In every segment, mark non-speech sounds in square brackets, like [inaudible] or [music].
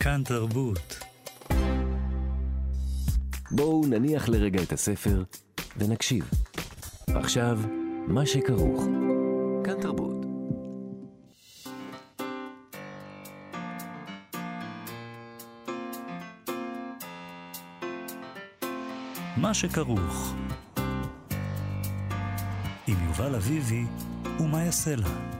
כאן תרבות. בואו נניח לרגע את הספר ונקשיב. עכשיו, מה שכרוך. כאן תרבות. מה שכרוך. עם יובל אביבי ומה יעשה לה.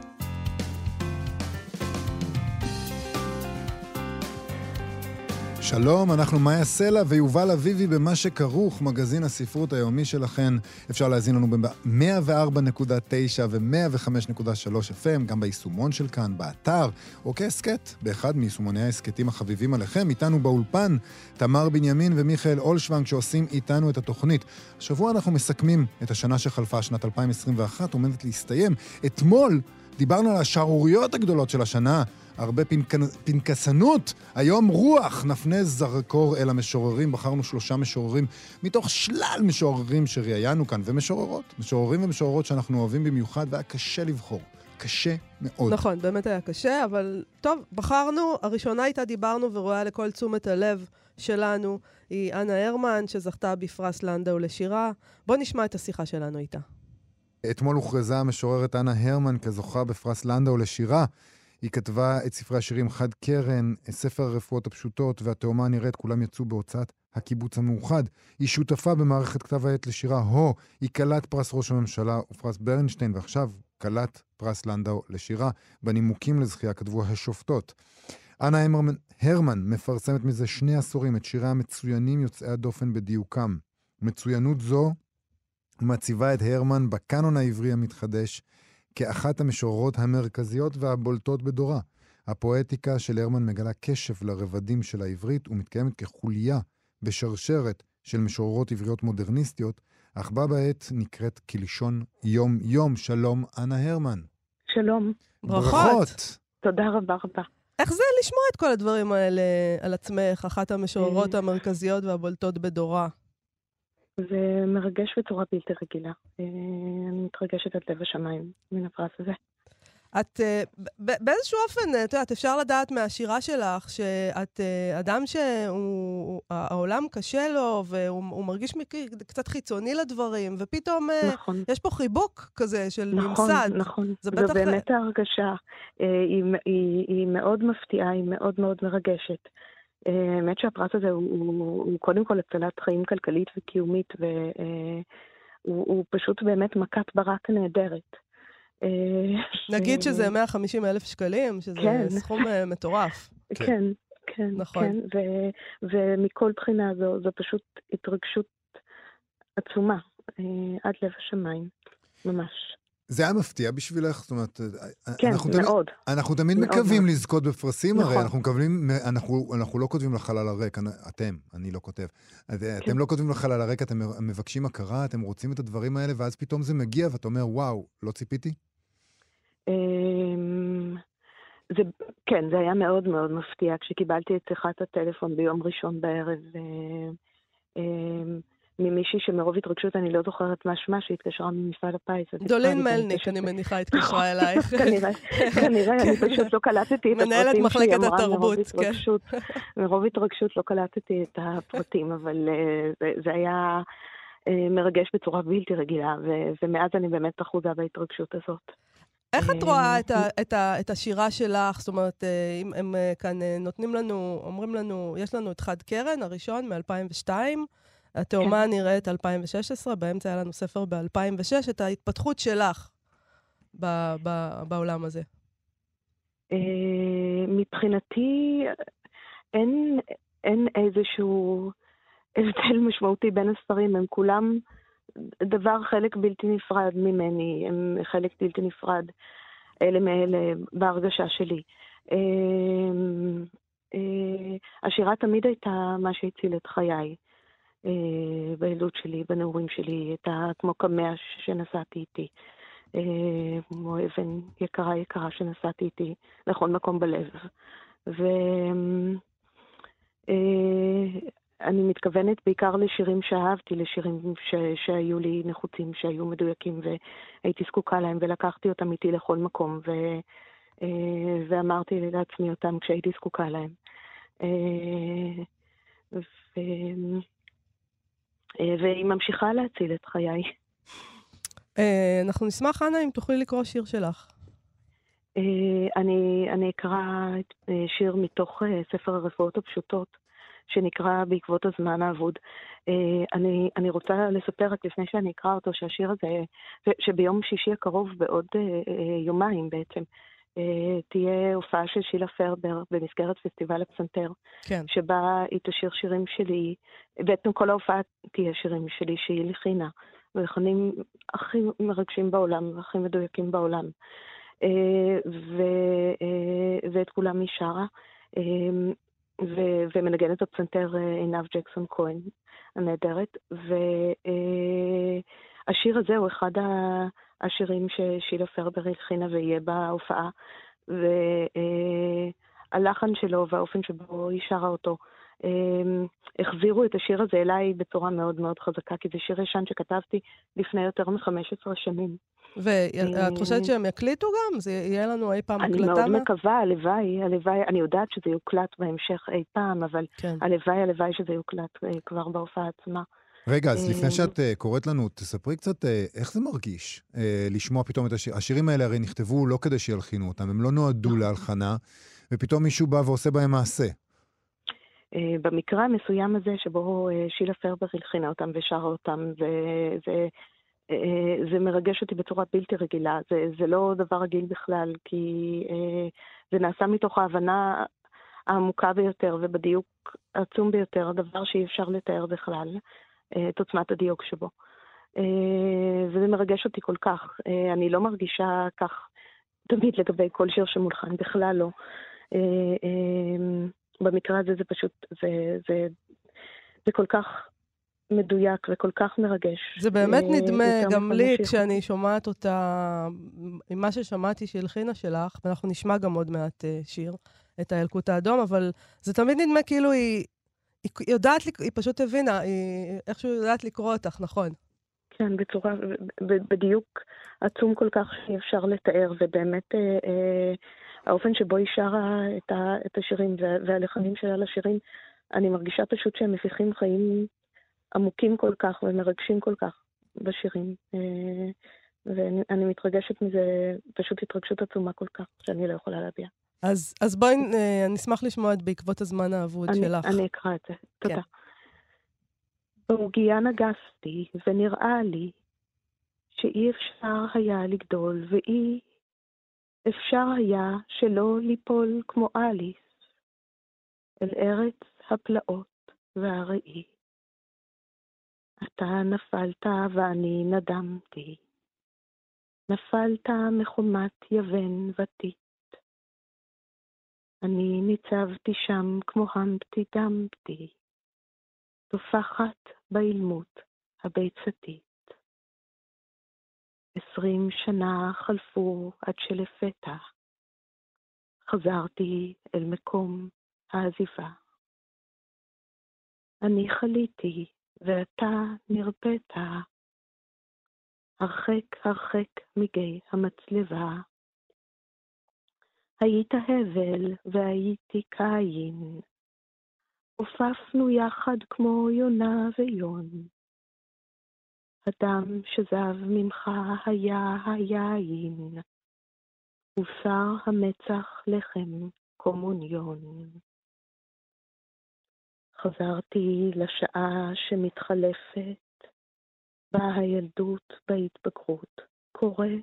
שלום, אנחנו מאיה סלע ויובל אביבי במה שכרוך, מגזין הספרות היומי שלכן. אפשר להזין לנו ב-104.9 ו-105.3 FM, גם ביישומון של כאן, באתר, או כהסכת, באחד מיישומוני ההסכתים החביבים עליכם. איתנו באולפן תמר בנימין ומיכאל אולשוונג שעושים איתנו את התוכנית. השבוע אנחנו מסכמים את השנה שחלפה, שנת 2021, עומדת להסתיים. אתמול דיברנו על השערוריות הגדולות של השנה. הרבה פנק... פנקסנות. היום רוח, נפנה זרקור אל המשוררים. בחרנו שלושה משוררים מתוך שלל משוררים שראיינו כאן, ומשוררות. משוררים ומשוררות שאנחנו אוהבים במיוחד, והיה קשה לבחור. קשה מאוד. נכון, באמת היה קשה, אבל טוב, בחרנו. הראשונה איתה דיברנו ורואה לכל תשומת הלב שלנו היא אנה הרמן, שזכתה בפרס לנדאו לשירה. בואו נשמע את השיחה שלנו איתה. אתמול הוכרזה המשוררת אנה הרמן כזוכה בפרס לנדאו לשירה. היא כתבה את ספרי השירים חד קרן, ספר הרפואות הפשוטות והתאומה הנראית, כולם יצאו בהוצאת הקיבוץ המאוחד. היא שותפה במערכת כתב העת לשירה הו, היא כלת פרס ראש הממשלה ופרס ברנשטיין, ועכשיו כלת פרס לנדאו לשירה. בנימוקים לזכייה כתבו השופטות. אנה המרמן, הרמן מפרסמת מזה שני עשורים את שיריה המצוינים יוצאי הדופן בדיוקם. מצוינות זו מציבה את הרמן בקאנון העברי המתחדש, כאחת המשוררות המרכזיות והבולטות בדורה. הפואטיקה של הרמן מגלה קשב לרבדים של העברית ומתקיימת כחוליה בשרשרת של משוררות עבריות מודרניסטיות, אך בה בעת נקראת כלשון יום-יום. שלום, אנה הרמן. שלום. ברכות. ברכות. תודה רבה רבה. איך זה לשמוע את כל הדברים האלה על עצמך, אחת המשוררות המרכזיות והבולטות בדורה? זה מרגש בצורה בלתי רגילה. אה, אני מתרגשת עד לב השמיים מן הפרס הזה. את, uh, באיזשהו אופן, את יודעת, אפשר לדעת מהשירה שלך שאת אדם שהעולם קשה לו והוא מרגיש קצת חיצוני לדברים, ופתאום נכון. יש פה חיבוק כזה של נכון, ממסד. נכון, נכון. זה זו בטח... באמת ההרגשה. היא, היא, היא מאוד מפתיעה, היא מאוד מאוד מרגשת. האמת שהפרס הזה הוא, הוא, הוא קודם כל הצלת חיים כלכלית וקיומית, והוא פשוט באמת מכת ברק נהדרת. נגיד שזה 150 אלף שקלים, שזה כן. סכום מטורף. כן, כן, נכון. כן, ו- ומכל בחינה זו, זו פשוט התרגשות עצומה, עד לב השמיים, ממש. זה היה מפתיע בשבילך? זאת אומרת, כן, אנחנו תמיד, מאוד. אנחנו תמיד מאוד מקווים מאוד. לזכות בפרסים, נכון. הרי אנחנו מקווים, אנחנו, אנחנו לא כותבים לחלל הריק, אתם, אני לא כותב. כן. אתם לא כותבים לחלל הריק, אתם מבקשים הכרה, אתם רוצים את הדברים האלה, ואז פתאום זה מגיע ואתה אומר, וואו, לא ציפיתי? אמ, זה, כן, זה היה מאוד מאוד מפתיע כשקיבלתי את שיחת הטלפון ביום ראשון בערב אה, אמ, ממישהי שמרוב התרגשות אני לא זוכרת מה שמה, שהתקשרה ממפעל הפיס. דולין מלניק, אני מניחה, התקשרה אלייך. כנראה, כנראה, אני פשוט לא קלטתי את מנהלת הפרטים מחלקת שהיא אמרה התרבות, מרוב כן. התרגשות. מרוב התרגשות לא קלטתי את הפרטים, אבל אה, זה- היה אה, מרגש בצורה בלתי רגילה, ו- ומאז אני באמת אחוזה בהתרגשות הזאת. איך את אה, רואה את, ה, את, ה, את השירה שלך? זאת אומרת, אם הם כאן נותנים לנו, אומרים לנו, יש לנו את חד קרן הראשון מ-2002, התאומה כן. נראית 2016, באמצע היה לנו ספר ב-2006, את ההתפתחות שלך ב, ב, בעולם הזה. אה, מבחינתי אין, אין איזשהו הבדל משמעותי בין הספרים, הם כולם דבר חלק בלתי נפרד ממני, הם חלק בלתי נפרד אלה מאלה בהרגשה שלי. אה, אה, השירה תמיד הייתה מה שהציל את חיי. אה, בילדות שלי, בנעורים שלי, הייתה כמו קמע שנסעתי איתי. אה, כמו אבן יקרה יקרה שנסעתי איתי לכל מקום בלב. ו... אה, מתכוונת בעיקר לשירים שאהבתי, לשירים ש, שהיו לי נחוצים, שהיו מדויקים והייתי זקוקה להם, ולקחתי אותם איתי לכל מקום, ו, ואמרתי לעצמי אותם כשהייתי זקוקה להם. ו, והיא ממשיכה להציל את חיי. אנחנו נשמח, אנה, אם תוכלי לקרוא שיר שלך. אני, אני אקרא שיר מתוך ספר הרפואות הפשוטות. שנקרא בעקבות הזמן האבוד. אה, אני, אני רוצה לספר רק לפני שאני אקרא אותו, שהשיר הזה, שביום שישי הקרוב, בעוד אה, אה, יומיים בעצם, תהיה הופעה של שילה פרבר במסגרת פסטיבל הפסנתר, כן. שבה היא תשאיר שירים שלי, בעצם כל ההופעה תהיה שירים שלי שהיא הלחינה, ולחנים הכי מרגשים בעולם, הכי מדויקים בעולם. ו, ואת כולם היא שרה. ו- ומנגנת בפסנתר אה, עינב ג'קסון כהן הנהדרת. והשיר הזה הוא אחד השירים ששילה פרבר הלחינה ויהיה בהופעה. והלחן שלו והאופן שבו היא שרה אותו, אה, החזירו את השיר הזה אליי בצורה מאוד מאוד חזקה, כי זה שיר ישן שכתבתי לפני יותר מ-15 שנים. ואת חושבת שהם יקליטו גם? זה יהיה לנו אי פעם הקלטה? אני מאוד מקווה, הלוואי, הלוואי, אני יודעת שזה יוקלט בהמשך אי פעם, אבל כן. הלוואי, הלוואי שזה יוקלט אה, כבר בהופעה עצמה. רגע, אז לפני אה, שאת uh, קוראת לנו, תספרי קצת uh, איך זה מרגיש לשמוע פתאום את השיר. השירים האלה הרי נכתבו לא כדי שילחינו אותם, הם לא נועדו נכון. להלחנה, ופתאום מישהו בא ועושה בהם מעשה. במקרה המסוים הזה, שבו שילה פרבר הלחינה אותם ושרה אותם, זה אה, זה מרגש אותי בצורה בלתי רגילה. זה, זה לא דבר רגיל בכלל, כי אה, זה נעשה מתוך ההבנה העמוקה ביותר ובדיוק העצום ביותר, הדבר שאי אפשר לתאר בכלל, אה, את עוצמת הדיוק שבו. וזה מרגש אותי כל כך. אני לא מרגישה כך תמיד לגבי כל שיר שמולחן, בכלל לא. במקרה הזה זה פשוט, זה, זה, זה כל כך מדויק וכל כך מרגש. זה באמת אה, נדמה, גם לי, כשאני שומעת אותה, עם מה ששמעתי שהלחינה שלך, ואנחנו נשמע גם עוד מעט אה, שיר, את הילקוט האדום, אבל זה תמיד נדמה כאילו היא, היא יודעת, היא פשוט הבינה, היא איכשהו יודעת לקרוא אותך, נכון? כן, בצורה, בדיוק עצום כל כך שאי אפשר לתאר, ובאמת אה, אה, האופן שבו היא שרה את, ה, את השירים והלחנים שלה לשירים, אני מרגישה פשוט שהם מפיחים חיים עמוקים כל כך ומרגשים כל כך בשירים. אה, ואני מתרגשת מזה, פשוט התרגשות עצומה כל כך, שאני לא יכולה להביע. אז, אז בואי, אה, נשמח לשמוע את בעקבות הזמן האבוד אני, שלך. אני אקרא את זה, תודה. כן. בעוגיה נגסתי, ונראה לי שאי אפשר היה לגדול, ואי אפשר היה שלא ליפול כמו אליס אל ארץ הפלאות והראי. אתה נפלת ואני נדמתי. נפלת מחומת יבן ותית. אני ניצבתי שם כמו המפטי דמפטי, טופחת באילמות הביצתית. עשרים שנה חלפו עד שלפתע חזרתי אל מקום העזיבה. אני חליתי ואתה נרפאת, הרחק הרחק מגיא המצלבה. היית הבל והייתי קין, עופפנו יחד כמו יונה ויון. הדם שזב ממך היה היין, ובשר המצח לחם קומוניון. חזרתי לשעה שמתחלפת, בה הילדות בהתבגרות. קורה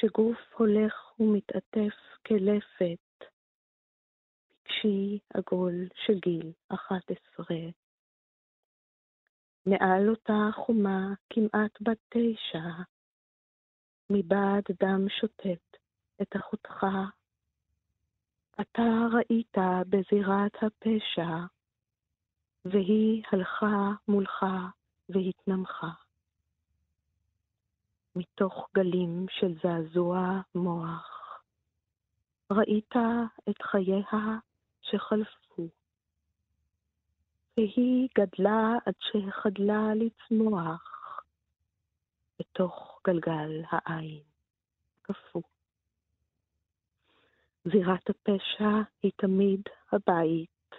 שגוף הולך ומתעטף כלפת, פגשי עגול של גיל אחת עשרה. מעל אותה חומה כמעט בת תשע, מבעד דם שוטט את אחותך אתה ראית בזירת הפשע, והיא הלכה מולך והתנמכה. מתוך גלים של זעזוע מוח, ראית את חייה שחלפו, והיא גדלה עד שחדלה לצמוח בתוך גלגל העין, קפוא. זירת הפשע היא תמיד הבית,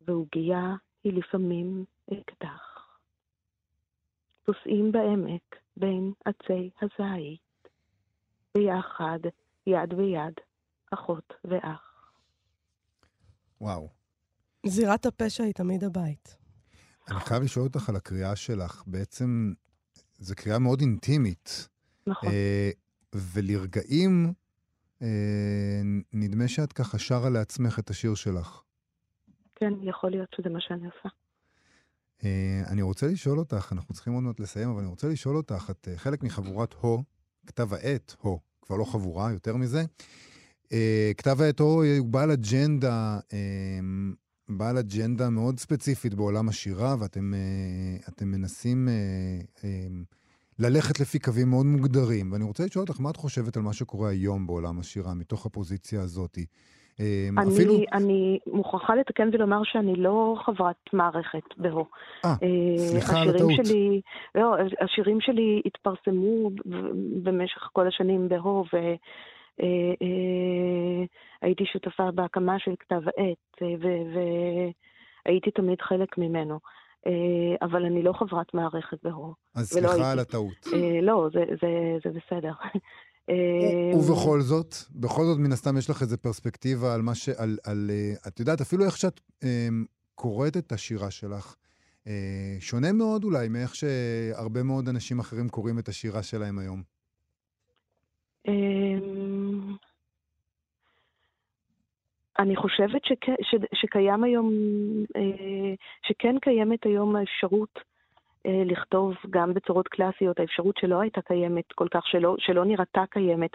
ועוגייה היא לפעמים אקדח. פוסעים בעמק בין עצי הזית, ביחד, יד ביד, אחות ואח. וואו. זירת הפשע היא תמיד הבית. אני חייב לשאול אותך על הקריאה שלך. בעצם, זו קריאה מאוד אינטימית. נכון. אה, ולרגעים, אה, נדמה שאת ככה שרה לעצמך את השיר שלך. כן, יכול להיות שזה מה שאני עושה. אה, אני רוצה לשאול אותך, אנחנו צריכים עוד מעט לסיים, אבל אני רוצה לשאול אותך, את אה, חלק מחבורת הו, כתב העת הו, כבר לא חבורה, יותר מזה. אה, כתב העת הו הוא בעל אג'נדה, בעל אג'נדה מאוד ספציפית בעולם השירה, ואתם אתם מנסים ללכת לפי קווים מאוד מוגדרים. ואני רוצה לשאול אותך, מה את חושבת על מה שקורה היום בעולם השירה, מתוך הפוזיציה הזאת? אה, אני, אפילו... אני מוכרחה לתקן ולומר שאני לא חברת מערכת בהו. אה, סליחה על הטעות. שלי, לא, השירים שלי התפרסמו במשך כל השנים בהו, והייתי שותפה בהקמה של כתב העת, אה, והייתי תמיד חלק ממנו. אה, אבל אני לא חברת מערכת בהו. אז סליחה. על הטעות. אה, לא, זה, זה, זה בסדר. אה, ובכל זאת, בכל זאת, מן הסתם יש לך איזו פרספקטיבה על מה ש... על, על, אה, את יודעת, אפילו איך שאת אה, קוראת את השירה שלך, אה, שונה מאוד אולי מאיך שהרבה מאוד אנשים אחרים קוראים את השירה שלהם היום. אמ, אני חושבת שכ, ש, שקיים היום, שכן קיימת היום האפשרות לכתוב גם בצורות קלאסיות, האפשרות שלא הייתה קיימת כל כך, שלא, שלא נראתה קיימת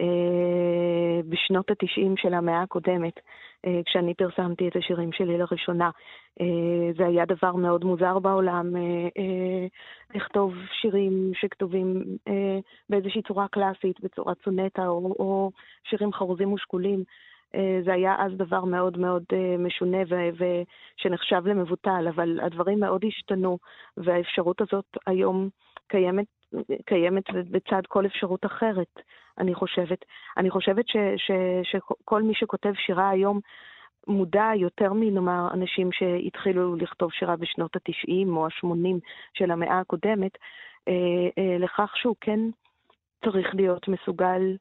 אה, בשנות התשעים של המאה הקודמת, אה, כשאני פרסמתי את השירים שלי לראשונה. אה, זה היה דבר מאוד מוזר בעולם, אה, אה, לכתוב שירים שכתובים אה, באיזושהי צורה קלאסית, בצורת סונטה, או, או שירים חרוזים ושקולים. אה, זה היה אז דבר מאוד מאוד אה, משונה ושנחשב למבוטל, אבל הדברים מאוד השתנו, והאפשרות הזאת היום קיימת, קיימת בצד כל אפשרות אחרת, אני חושבת. אני חושבת ש- ש- שכל מי שכותב שירה היום מודע יותר מנאמר אנשים שהתחילו לכתוב שירה בשנות ה-90 או ה-80 של המאה הקודמת, אה, לכך שהוא כן צריך להיות מסוגל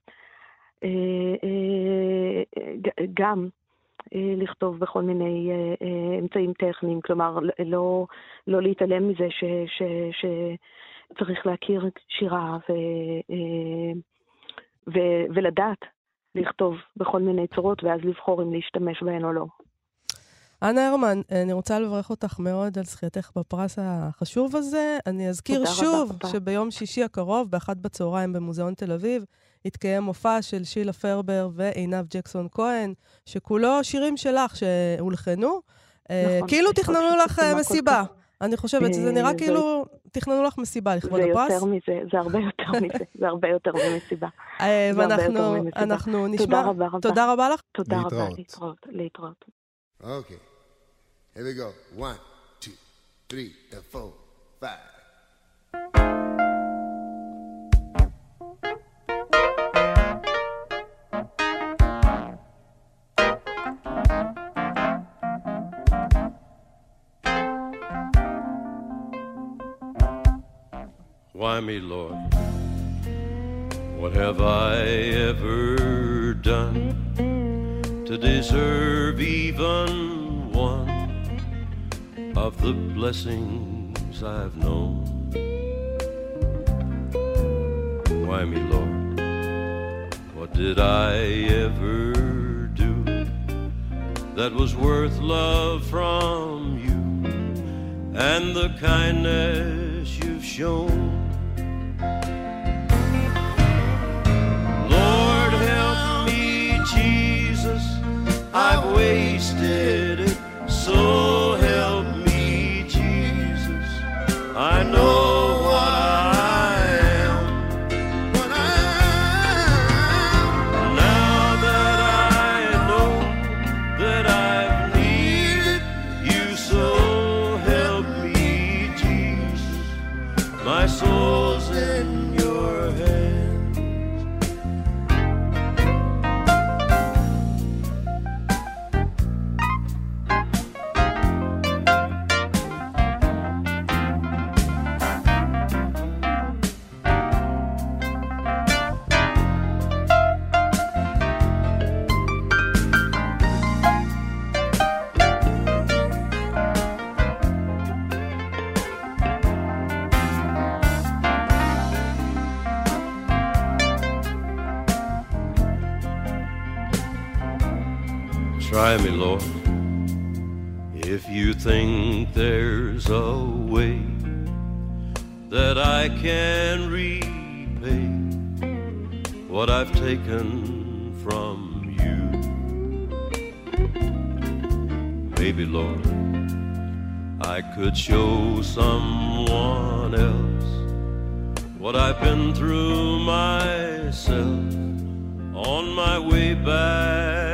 גם אה, לכתוב בכל מיני אה, אה, אמצעים טכניים, כלומר לא, לא להתעלם מזה ש, ש, שצריך להכיר שירה ו, אה, ו, ולדעת לכתוב בכל מיני צורות ואז לבחור אם להשתמש בהן או לא. אנה הרמן, אני רוצה לברך אותך מאוד על זכייתך בפרס החשוב הזה. אני אזכיר שוב רבה. שביום שישי הקרוב, באחת בצהריים במוזיאון תל אביב, יתקיים מופע של שילה פרבר ועינב ג'קסון כהן, שכולו שירים שלך שהולחנו. אה, נכון, כאילו תכננו לך אה, מסיבה. אני חושבת שזה אה, נראה כאילו תכננו לך מסיבה לכבוד זה הפרס. יותר מזה, זה הרבה יותר [laughs] מזה, זה הרבה יותר ממסיבה. אה, זה הרבה יותר ואנחנו ממסיבה. אנחנו נשמע... תודה רבה רבה. תודה רבה לך. תודה רבה, להתראות. להתראות. Okay. Here we go. One, two, three, and four, five. Why me, Lord? What have I ever done to deserve even one of the blessings I've known? Why me, Lord? What did I ever do that was worth love from you and the kindness you've shown? There's a way that I can repay what I've taken from you. Maybe, Lord, I could show someone else what I've been through myself on my way back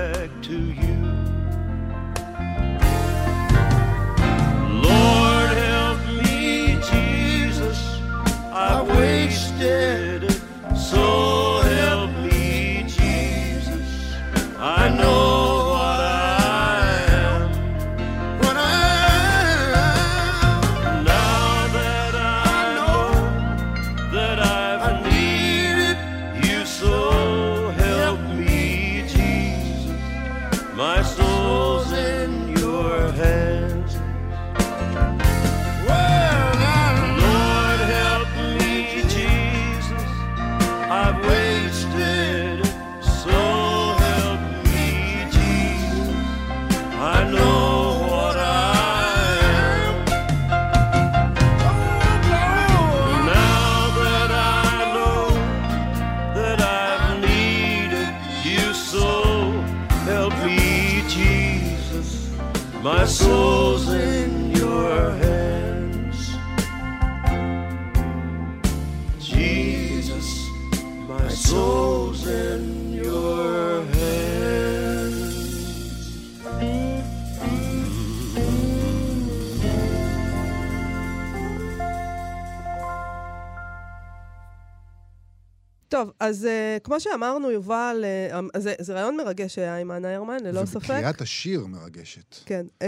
טוב, אז uh, כמו שאמרנו, יובל, uh, זה, זה רעיון מרגש היה עם אנה הרמן, ללא ספק. וקריאת השיר מרגשת. כן. Uh,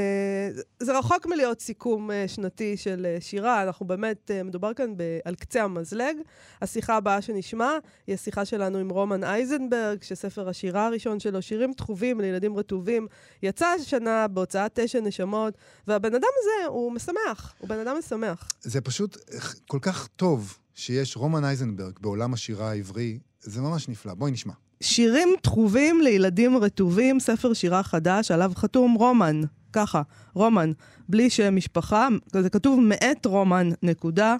זה רחוק מלהיות סיכום uh, שנתי של uh, שירה, אנחנו באמת, uh, מדובר כאן ב- על קצה המזלג. השיחה הבאה שנשמע היא השיחה שלנו עם רומן אייזנברג, שספר השירה הראשון שלו, שירים תחובים לילדים רטובים, יצא השנה בהוצאת תשע נשמות, והבן אדם הזה הוא משמח, הוא בן אדם משמח. זה פשוט כל כך טוב שיש רומן אייזנברג בעולם השירה העברי, זה ממש נפלא. בואי נשמע. שירים תחובים לילדים רטובים, ספר שירה חדש, עליו חתום רומן, ככה, רומן, בלי שם משפחה, זה כתוב מאת רומן, נקודה.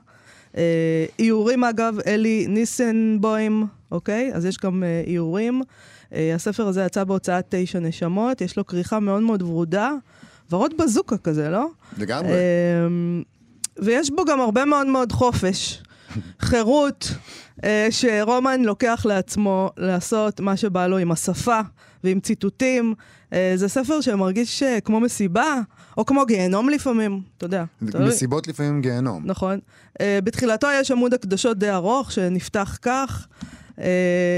אה, איורים אגב, אלי ניסנבוים, אוקיי? אז יש גם אה, איורים. אה, הספר הזה יצא בהוצאת תשע נשמות, יש לו כריכה מאוד מאוד ורודה, ורוד בזוקה כזה, לא? לגמרי. אמ, ויש בו גם הרבה מאוד מאוד חופש, חירות, אה, שרומן לוקח לעצמו לעשות מה שבא לו עם השפה ועם ציטוטים. אה, זה ספר שמרגיש אה, כמו מסיבה, או כמו גיהנום לפעמים, אתה יודע. מסיבות לפעמים גיהנום. נכון. בתחילתו יש עמוד הקדשות די ארוך, שנפתח כך: uh,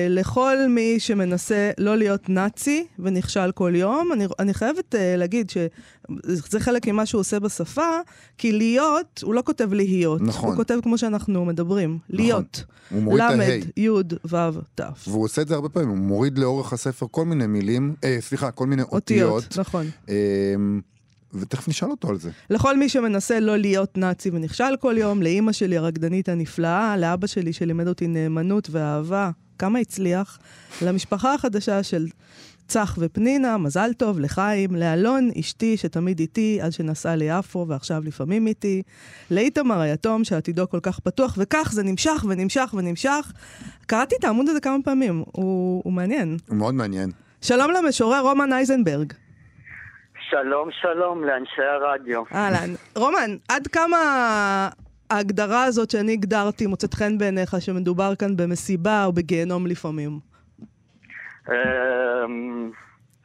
לכל מי שמנסה לא להיות נאצי ונכשל כל יום, אני, אני חייבת uh, להגיד שזה חלק ממה שהוא עושה בשפה, כי להיות, הוא לא כותב להיות. נכון. הוא כותב כמו שאנחנו מדברים, להיות. הוא מוריד את למד, ההי. י', ו', ת'. והוא עושה את זה הרבה פעמים, הוא מוריד לאורך הספר כל מיני מילים, אה, סליחה, כל מיני אותיות, אותיות. נכון. אה, ותכף נשאל אותו על זה. לכל מי שמנסה לא להיות נאצי ונכשל כל יום, לאימא שלי הרקדנית הנפלאה, לאבא שלי שלימד אותי נאמנות ואהבה, כמה הצליח, למשפחה החדשה של צח ופנינה, מזל טוב, לחיים, לאלון, אשתי שתמיד איתי עד שנסע ליפו ועכשיו לפעמים איתי, לאיתמר היתום שעתידו כל כך פתוח, וכך זה נמשך ונמשך ונמשך. קראתי את העמוד הזה כמה פעמים, הוא, הוא מעניין. הוא מאוד מעניין. שלום למשורר רומן אייזנברג. שלום שלום לאנשי הרדיו. אהלן. רומן, עד כמה ההגדרה הזאת שאני הגדרתי מוצאת חן בעיניך שמדובר כאן במסיבה או בגיהנום לפעמים? אמ,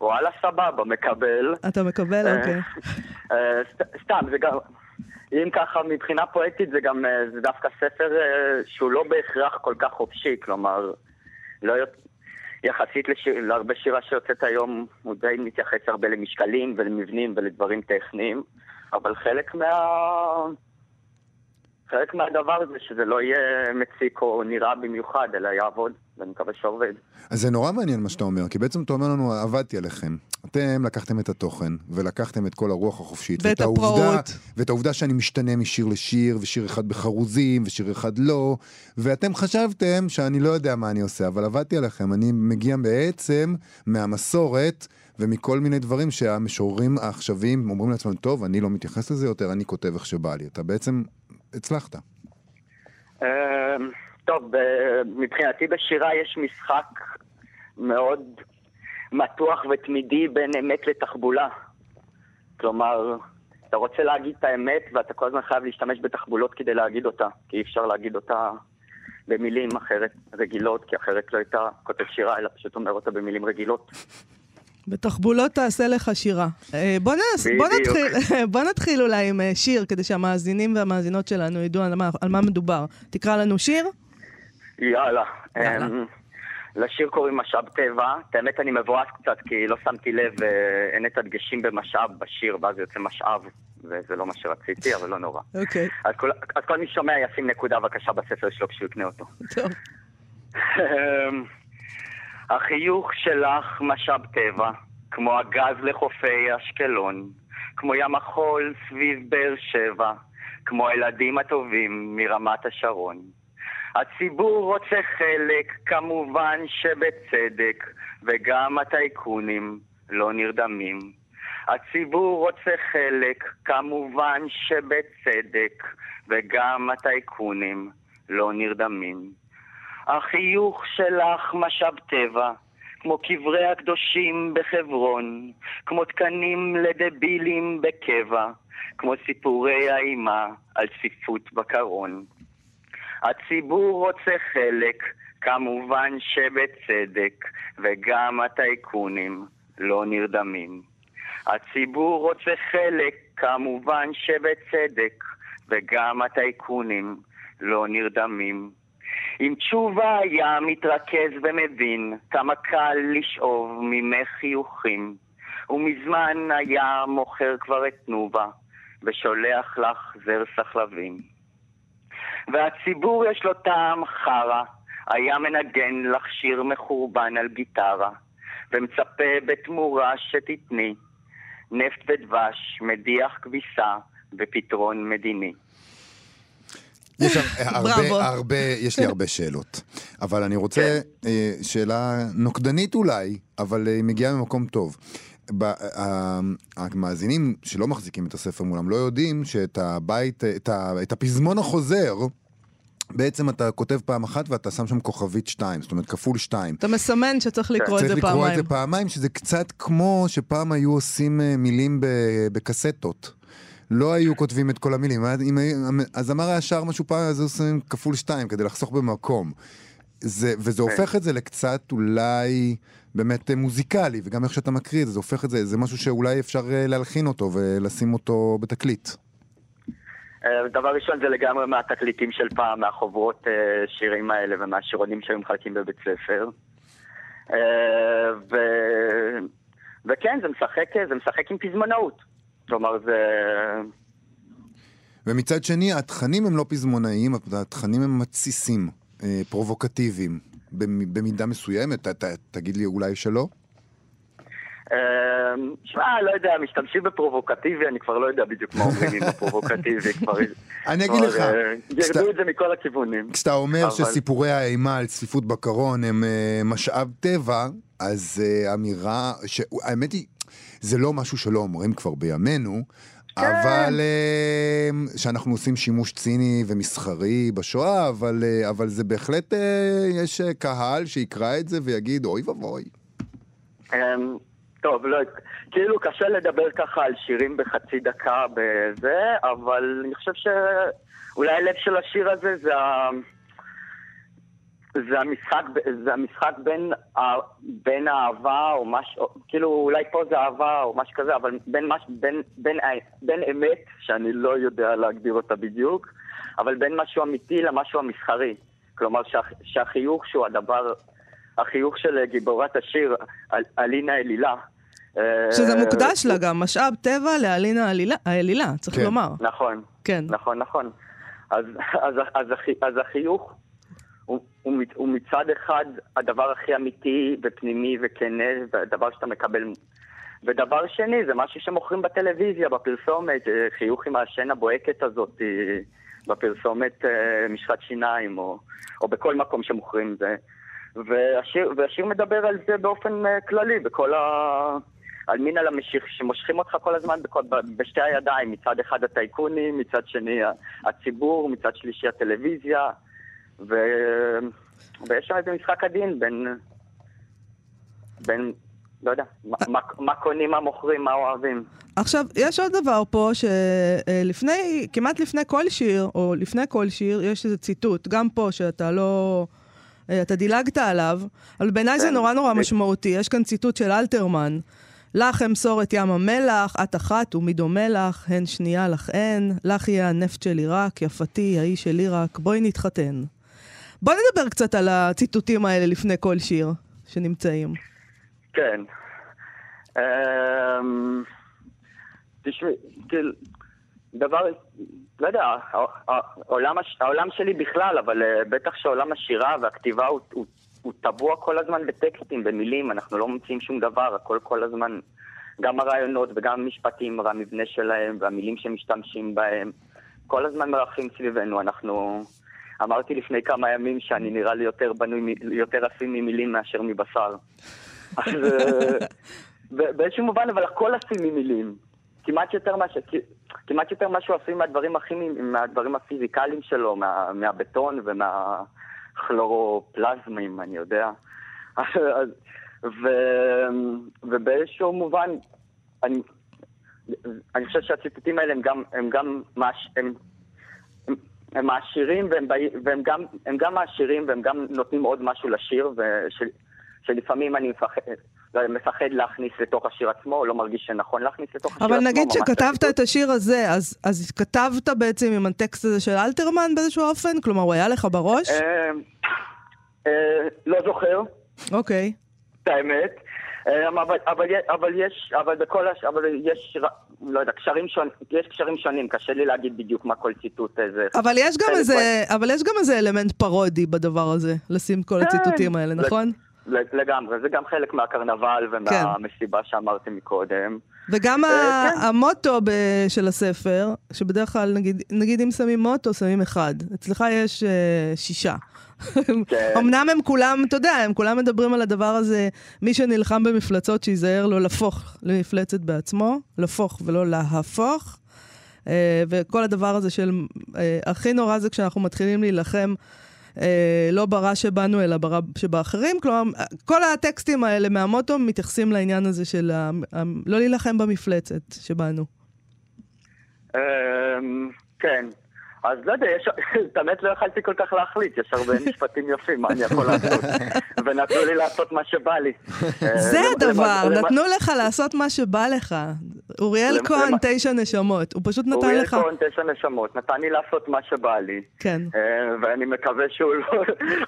וואלה סבבה, מקבל. אתה מקבל? אה, אוקיי. אה, סת- סתם, זה גם... אם ככה, מבחינה פואטית זה גם, אה, זה דווקא ספר שהוא לא בהכרח כל כך חופשי, כלומר, לא יחסית לשיר, להרבה שירה שיוצאת היום, הוא די מתייחס הרבה למשקלים ולמבנים ולדברים טכניים, אבל חלק מה... חלק מהדבר זה שזה לא יהיה מציק או נראה במיוחד, אלא יעבוד, ואני מקווה שעובד. אז זה נורא מעניין מה שאתה אומר, כי בעצם אתה אומר לנו, עבדתי עליכם. אתם לקחתם את התוכן, ולקחתם את כל הרוח החופשית. ואת העובדה- הפראות. ואת העובדה שאני משתנה משיר לשיר, ושיר אחד בחרוזים, ושיר אחד לא, ואתם חשבתם שאני לא יודע מה אני עושה, אבל עבדתי עליכם. אני מגיע בעצם מהמסורת. ומכל מיני דברים שהמשוררים העכשוויים אומרים לעצמם, טוב, אני לא מתייחס לזה יותר, אני כותב איך שבא לי. אתה בעצם הצלחת. אמ, טוב, מבחינתי בשירה יש משחק מאוד מתוח ותמידי בין אמת לתחבולה. כלומר, אתה רוצה להגיד את האמת ואתה כל הזמן חייב להשתמש בתחבולות כדי להגיד אותה, כי אי אפשר להגיד אותה במילים אחרת רגילות, כי אחרת לא הייתה כותב שירה, אלא פשוט אומר אותה במילים רגילות. בתחבולות תעשה לך שירה. אה, בוא, נס, בוא. נתחיל, [laughs] בוא נתחיל אולי עם אה, שיר, כדי שהמאזינים והמאזינות שלנו ידעו על מה, על מה מדובר. תקרא לנו שיר. יאללה. יאללה. אמ, לשיר קוראים משאב טבע. את האמת אני מבואס קצת, כי לא שמתי לב, אה, אין את הדגשים במשאב בשיר, ואז יוצא משאב, וזה לא מה שרציתי, אבל לא נורא. אוקיי, אז כל, אז כל מי ששומע ישים נקודה בבקשה בספר שלו כשהוא יקנה אותו. טוב. החיוך שלך משאב טבע, כמו הגז לחופי אשקלון, כמו ים החול סביב באר שבע, כמו הילדים הטובים מרמת השרון. הציבור רוצה חלק, כמובן שבצדק, וגם הטייקונים לא נרדמים. הציבור רוצה חלק, כמובן שבצדק, וגם הטייקונים לא נרדמים. החיוך שלך משאב טבע, כמו קברי הקדושים בחברון, כמו תקנים לדבילים בקבע, כמו סיפורי האימה על צפיפות בקרון. הציבור רוצה חלק, כמובן שבצדק, וגם הטייקונים לא נרדמים. הציבור רוצה חלק, כמובן שבצדק, וגם הטייקונים לא נרדמים. אם תשובה היה מתרכז ומבין כמה קל לשאוב ממך חיוכים, ומזמן היה מוכר כבר את תנובה, ושולח לך זר סחלבים. והציבור יש לו טעם חרא, היה מנגן לך שיר מחורבן על גיטרה, ומצפה בתמורה שתתני נפט ודבש, מדיח כביסה ופתרון מדיני. יש שם הרבה. [laughs] הרבה, יש לי הרבה שאלות. אבל אני רוצה אה, שאלה נוקדנית אולי, אבל אה, היא מגיעה ממקום טוב. ב- ה- המאזינים שלא מחזיקים את הספר מולם לא יודעים שאת הבית, את, ה, את הפזמון החוזר, בעצם אתה כותב פעם אחת ואתה שם שם כוכבית שתיים, זאת אומרת כפול שתיים. אתה מסמן שצריך לקרוא את צריך זה לקרוא את פעמיים. זה פעמיים, שזה קצת כמו שפעם היו עושים אה, מילים ב- בקסטות. לא היו כותבים את כל המילים. אז הזמר היה שר משהו פעם, אז היו עושים כפול שתיים כדי לחסוך במקום. זה, וזה הופך את זה לקצת אולי באמת אה, מוזיקלי, וגם איך שאתה מקריא את זה, זה הופך את זה, זה משהו שאולי אפשר אה, להלחין אותו ולשים אותו בתקליט. אה, דבר ראשון זה לגמרי מהתקליטים של פעם, מהחוברות שירים האלה ומהשירונים שהיו מחלקים בבית ספר. ו... וכן, זה משחק, זה משחק עם פזמונאות. כלומר, זה... ומצד שני, התכנים הם לא פזמונאיים, התכנים הם מתסיסים, אה, פרובוקטיביים, במ- במידה מסוימת. ת, ת, תגיד לי אולי שלא? אה, שמע, לא יודע, משתמשים בפרובוקטיבי, אני כבר לא יודע בדיוק מה אומרים עם הפרובוקטיבי. [laughs] כבר... אני אגיד לך, אה, ירדו את זה מכל הכיוונים. כשאתה אומר שסיפורי האימה על צפיפות בקרון הם אה, משאב טבע, אז אה, אמירה. האמת היא, זה לא משהו שלא אומרים כבר בימינו, כן. אבל אה, שאנחנו עושים שימוש ציני ומסחרי בשואה, אבל, אה, אבל זה בהחלט, אה, יש אה, קהל שיקרא את זה ויגיד, אוי ואבוי. אמ, טוב, לא, כאילו קשה לדבר ככה על שירים בחצי דקה בזה, אבל אני חושב שאולי הלב של השיר הזה זה, ה... זה המשחק, זה המשחק בין. בין האהבה או משהו, כאילו אולי פה זה אהבה או משהו כזה, אבל בין, מש... בין, בין, בין אמת, שאני לא יודע להגדיר אותה בדיוק, אבל בין משהו אמיתי למשהו המסחרי. כלומר שה... שהחיוך שהוא הדבר, החיוך של גיבורת השיר, אל... אלינה אלילה. אה, שזה מוקדש לה גם, משאב טבע לאלינה האלילה- צריך כן. לומר. נכון, כן. נכון, נכון. אז, אז, אז, החי- אז החיוך הוא, הוא, הוא מצד אחד הדבר הכי אמיתי ופנימי וכנה, והדבר שאתה מקבל. ודבר שני, זה משהו שמוכרים בטלוויזיה, בפרסומת, אה, חיוך עם השן הבוהקת הזאת, אה, בפרסומת אה, משחת שיניים, או, או בכל מקום שמוכרים זה. והשיר, והשיר מדבר על זה באופן כללי, בכל ה... על מין על המשיך, שמושכים אותך כל הזמן בכל, בשתי הידיים, מצד אחד הטייקונים, מצד שני הציבור, מצד שלישי הטלוויזיה, ו... ויש שם איזה משחק עדין בין, בין, לא יודע, מה, מה, קונים, מה מוכרים, מה אוהבים. עכשיו, יש עוד דבר פה, שלפני, כמעט לפני כל שיר, או לפני כל שיר, יש איזה ציטוט, גם פה, שאתה לא... אה, אתה דילגת עליו, אבל בעיניי זה כן. נורא נורא משמעותי. יש כאן ציטוט של אלתרמן. לך אמסור את ים המלח, את אחת ומי דומה לך, הן שנייה לך אין, לך יהיה הנפט של עיראק, יפתי, האיש של עיראק, בואי נתחתן. בואי נדבר קצת על הציטוטים האלה לפני כל שיר שנמצאים. כן. אמ, תשמעי, כאילו, דבר, לא יודע, העולם, העולם שלי בכלל, אבל אה, בטח שעולם השירה והכתיבה הוא, הוא, הוא טבוע כל הזמן בטקסטים, במילים, אנחנו לא ממציאים שום דבר, הכל כל הזמן, גם הרעיונות וגם המשפטים והמבנה שלהם והמילים שמשתמשים בהם, כל הזמן מרחים סביבנו, אנחנו... אמרתי לפני כמה ימים שאני נראה לי יותר בנוי, יותר עשוי ממילים מאשר מבשר. אז אה, [laughs] באיזשהו מובן, אבל הכל עשוי ממילים. כמעט יותר מה ש... כמעט יותר משהו עשוי מהדברים הכימיים, מהדברים הפיזיקליים שלו, מה, מהבטון ומהכלוropלזמים, אני יודע. ו, ובאיזשהו מובן, אני, אני חושב שהציטוטים האלה הם גם, הם גם מש, הם, הם, מעשירים והם, והם גם, הם גם מעשירים והם גם נותנים עוד משהו לשיר, וש, שלפעמים אני מפחד, מפחד להכניס לתוך השיר עצמו, או לא מרגיש שנכון להכניס לתוך השיר אבל עצמו. נגיד ממש שכתבת. את השיר הזה, אז, אז כתבת בעצם עם הטקסט הזה של אלתרמן באיזשהו אופן? כלומר, הוא היה לך בראש? אה, אה, לא זוכר, אוקיי. את האמת. אה, אבל, אבל, אבל יש, אבל בכל הש... אבל יש, לא יודע, קשרים שונים, יש קשרים שונים, קשה לי להגיד בדיוק מה כל ציטוט איזה... אבל יש גם איזה, אבל יש גם איזה אלמנט פרודי בדבר הזה, לשים את כל כן. הציטוטים האלה, נכון? לגמרי, זה גם חלק מהקרנבל ומהמסיבה שאמרתי מקודם. וגם אה, כן. המוטו ב- של הספר, שבדרך כלל, נגיד, נגיד אם שמים מוטו, שמים אחד. אצלך יש אה, שישה. כן. אמנם הם כולם, אתה יודע, הם כולם מדברים על הדבר הזה, מי שנלחם במפלצות, שייזהר לא להפוך למפלצת בעצמו, להפוך ולא להפוך. אה, וכל הדבר הזה של, אה, הכי נורא זה כשאנחנו מתחילים להילחם אה, לא ברע שבנו, אלא ברע שבאחרים. כלומר, כל הטקסטים האלה מהמוטו מתייחסים לעניין הזה של ה, ה, לא להילחם במפלצת שבנו. אמ, כן. אז לא יודע, יש... [laughs] באמת לא יכלתי כל כך להחליט, יש הרבה [laughs] משפטים יפים, מה אני יכול לעשות? [laughs] ונתנו לי לעשות מה שבא לי. אה, זה הדבר, נתנו לך לעשות מה שבא לך. אוריאל כהן, תשע נשמות. הוא פשוט נתן אוריאל לך... כהן, תשע נשמות, נתן לי לעשות מה שבא לי. כן. אה, ואני מקווה שהוא לא...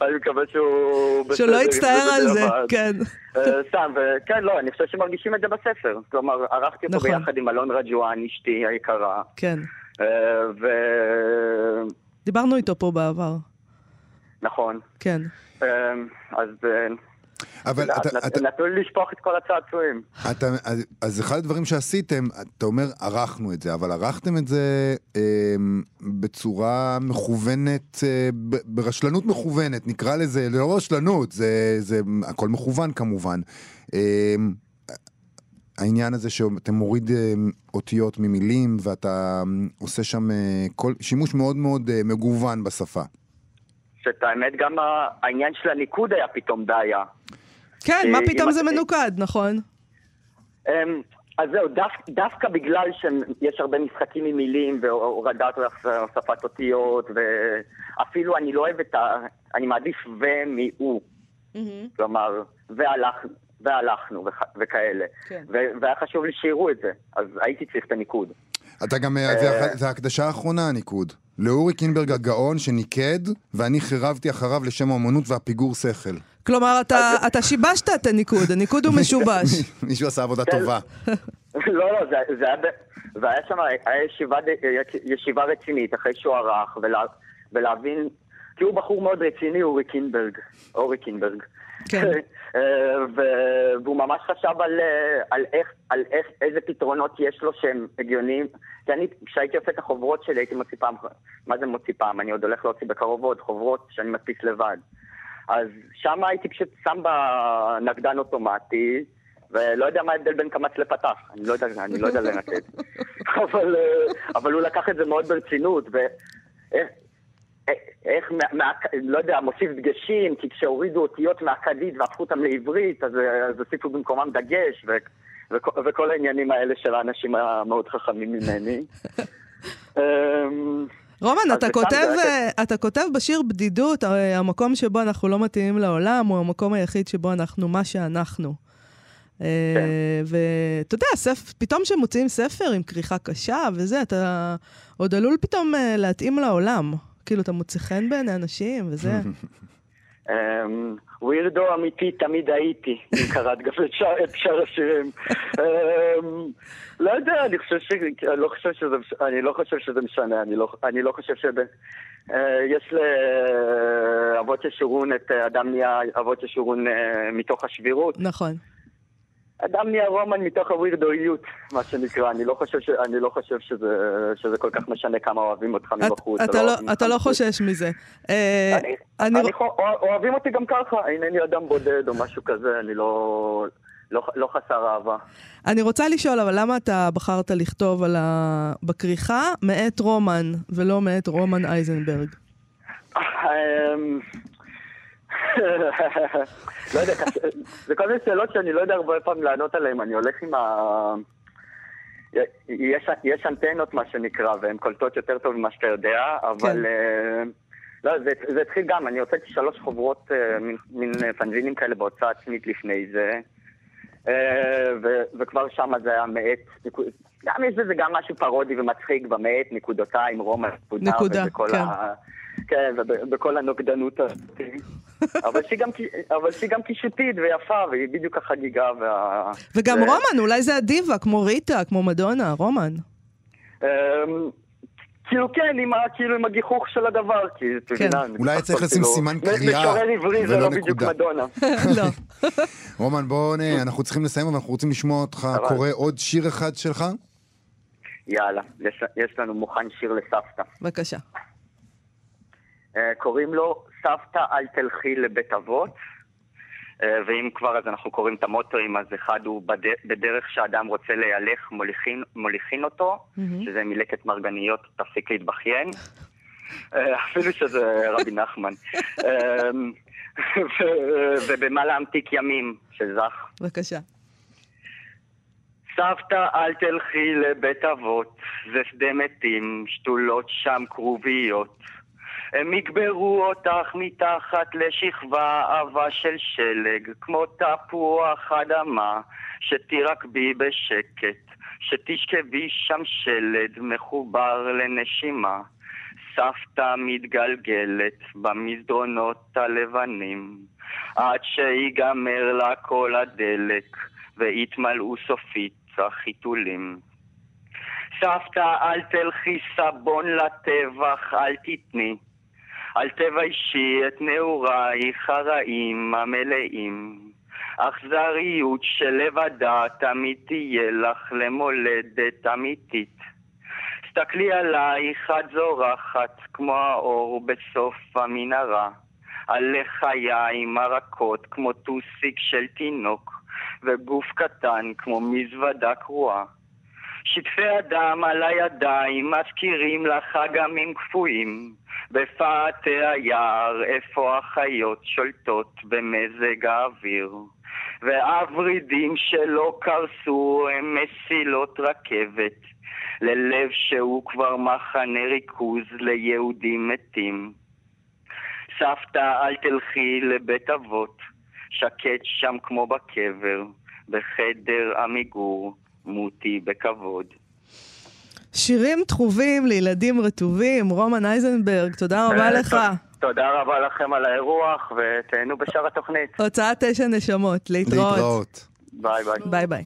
אני מקווה שהוא... שלא יצטער על זה. כן. אה, סתם, וכן, לא, אני חושב שמרגישים את זה בספר. כלומר, ערכתי אותו נכון. ביחד עם אלון רג'ואן, אשתי היקרה. כן. אה, ו... דיברנו איתו פה בעבר. נכון. כן. אה, אז אה, אבל אתה, נת- אתה, נתנו לי לשפוך את כל הצעצועים. אתה, אז, אחד הדברים שעשיתם, אתה אומר, ערכנו את זה, אבל ערכתם את זה אה, בצורה מכוונת, אה, ברשלנות מכוונת, נקרא לזה, לא רשלנות, זה, זה הכל מכוון כמובן. אה, העניין הזה שאתה מוריד אה, אותיות ממילים ואתה אה, עושה שם אה, כל, שימוש מאוד מאוד מגוון בשפה. שאת האמת, גם העניין של הניקוד היה פתאום בעיה. כן, מה פתאום זה מנוקד, נכון? אמ, אז זהו, דו, דווקא בגלל שיש הרבה משחקים עם מילים והורדת והוספת אותיות, ואפילו אני לא אוהב את ה... אני מעדיף ו מ-הוא. כלומר, והלך, והלכנו וכ- וכאלה. כן. ו- והיה חשוב לי שיראו את זה, אז הייתי צריך את הניקוד. אתה גם, אה, זה, הח- זה ההקדשה האחרונה, הניקוד. לאורי קינברג הגאון שניקד, ואני חירבתי אחריו לשם האמנות והפיגור שכל. כלומר, אתה, אתה שיבשת את הניקוד, הניקוד הוא משובש. [laughs] מישהו עשה עבודה כן. טובה. [laughs] לא, לא, זה, זה, היה, ב- והיה שם, היה ישיבה, ד- ישיבה רצינית אחרי שהוא ערך, ולה, ולהבין, כי הוא בחור מאוד רציני, אורי קינברג, אורי קינברג. כן. [laughs] אה, ו- והוא ממש חשב על, אה, על, איך, על איך, איזה פתרונות יש לו שהם הגיוניים. כי אני, כשהייתי עושה את החוברות שלי, הייתי מוציא פעם, מה זה מוציא פעם? אני עוד הולך להוציא בקרוב עוד חוברות שאני מדפיס לבד. אז שם הייתי פשוט שם בנגדן אוטומטי, ולא יודע מה ההבדל בין קמץ לפתח, אני לא יודע, אני לא יודע לנתק. [laughs] אבל, אה, אבל הוא לקח את זה מאוד ברצינות, ואיך... איך, מה, לא יודע, מוסיף דגשים, כי כשהורידו אותיות מהכדית והפכו אותם לעברית, אז, אז הוסיפו במקומם דגש, ו, וכל, וכל העניינים האלה של האנשים המאוד חכמים ממני. [laughs] אמ, רומן, אתה כותב, היה אה, אתה כותב בשיר בדידות, הרי המקום שבו אנחנו לא מתאימים לעולם הוא המקום היחיד שבו אנחנו מה שאנחנו. אה, כן. ואתה יודע. פתאום כשמוציאים ספר עם כריכה קשה וזה, אתה עוד עלול פתאום אה, להתאים לעולם. כאילו, אתה מוצא חן בעיני אנשים וזה. [laughs] אמ, ווירדו אמיתי תמיד הייתי, אם קראת גם את שאר- השירים. אמ, לא יודע, אני חושב ש... לא חושב שזה, אני לא חושב שזה משנה, אני לא, לא חושב ש... יש לאבות ישורון את אדם נהיה אבות ישורון אה, מתוך השבירות. נכון. אדם נהיה רומן מתוך הווירדואיות, מה שנקרא. אני לא חושב, ש... אני לא חושב שזה... שזה כל כך משנה כמה אוהבים אותך את- מבחוץ. אתה לא- אוהבים אתה לא. חושש מזה. אה, אני, אני- אני אוהבים אותי גם ככה, אינני אדם בודד או משהו כזה, אני לא, לא, לא חסר אהבה. אני רוצה לשאול, אבל למה אתה בחרת לכתוב על ה... בכריכה מאת רומן, ולא מאת רומן אייזנברג? לא יודע, זה כל מיני שאלות שאני לא יודע הרבה פעמים לענות עליהן, אני הולך עם ה... יש, יש אנטנות, מה שנקרא, והן קולטות יותר טוב ממה שאתה יודע, אבל... אה, לא, זה, זה התחיל גם, אני הוצאתי שלוש חוברות, אה, מין, מין אה, פנזינים כאלה בהוצאה עצמית לפני זה, ו, וכבר שם זה היה מאט, גם יש בזה גם משהו פרודי ומצחיק במאט, נקודותיים, רומא, נקודה, נקודה, ובכל כן. ה... כן, ובכל הנוגדנות הזאת. אבל שהיא גם, קישוטית ויפה, והיא בדיוק החגיגה וה... וגם ו- רומן, אולי זה הדיבה, כמו ריטה, כמו מדונה, רומן. אמ, כאילו כן, עם, כאילו עם הגיחוך של הדבר, כי אתה כן. מבינה, אולי צריך לשים כאילו- סימן קריאה משורר עברי זה ולא לא בדיוק נקודה. מדונה. [laughs] לא. [laughs] רומן, בוא, נה, אנחנו צריכים לסיים, אבל אנחנו רוצים לשמוע אותך קורא עוד שיר אחד שלך. יאללה, יש, יש לנו מוכן שיר לסבתא. בבקשה. אה, קוראים לו סבתא אל תלכי לבית אבות. אה, ואם כבר אז אנחנו קוראים את המוטואים, אז אחד הוא בד- בדרך שאדם רוצה להלך מוליכין, מוליכין אותו, מהמם. שזה מלקט מרגניות, תפסיק להתבכיין. אה, אפילו שזה רבי נחמן. ובמה להמתיק ימים, של זך. בבקשה. סבתא, אל תלכי לבית אבות, זה שדה מתים, שתולות שם כרוביות. הם יקברו אותך מתחת לשכבה עבה של שלג, כמו תפוח אדמה, שתירקבי בשקט, שתשכבי שם שלד מחובר לנשימה. סבתא מתגלגלת במסדרונות הלבנים, עד שיגמר לה כל הדלק, ויתמלאו סופית החיתולים. סבתא, אל תלכי סבון לטבח, אל תתני. אל תביישי את נעורייך הרעים המלאים. אכזריות שלבדה תמיד תהיה לך למולדת אמיתית. סתכלי עלייך את זורחת כמו האור בסוף המנהרה. על לחיים הרכות כמו טוסיק של תינוק, וגוף קטן כמו מזוודה קרועה. שטפי הדם על הידיים מזכירים לך אגמים קפואים. בפאתי היער איפה החיות שולטות במזג האוויר. והוורידים שלא קרסו הם מסילות רכבת. ללב שהוא כבר מחנה ריכוז ליהודים מתים. סבתא, אל תלכי לבית אבות, שקט שם כמו בקבר, בחדר עמיגור, מותי בכבוד. שירים טרובים לילדים רטובים, רומן אייזנברג, תודה רבה אה, לך. תודה רבה לכם על האירוח, ותהנו בשאר התוכנית. הוצאת תשע נשמות, להתראות. להתראות. ביי ביי. ביי ביי.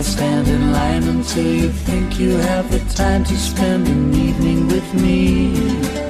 I stand in line until you think you have the time to spend an evening with me.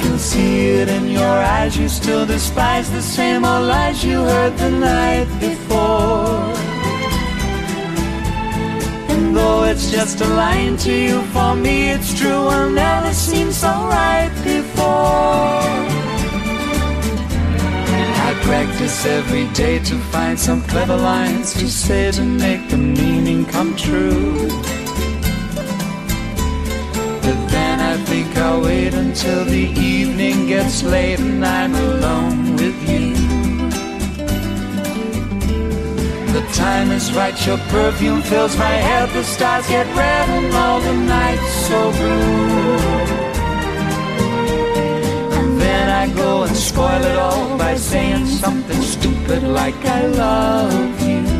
Can see it in your eyes, you still despise the same old lies you heard the night before. And though it's just a line to you, for me it's true, I'll never seem so right before. I practice every day to find some clever lines to say to make the meaning come true. Wait until the evening gets late and I'm alone with you. The time is right, your perfume fills my head, the stars get red and all the nights so blue. And then I go and spoil it all by saying something stupid like I love you.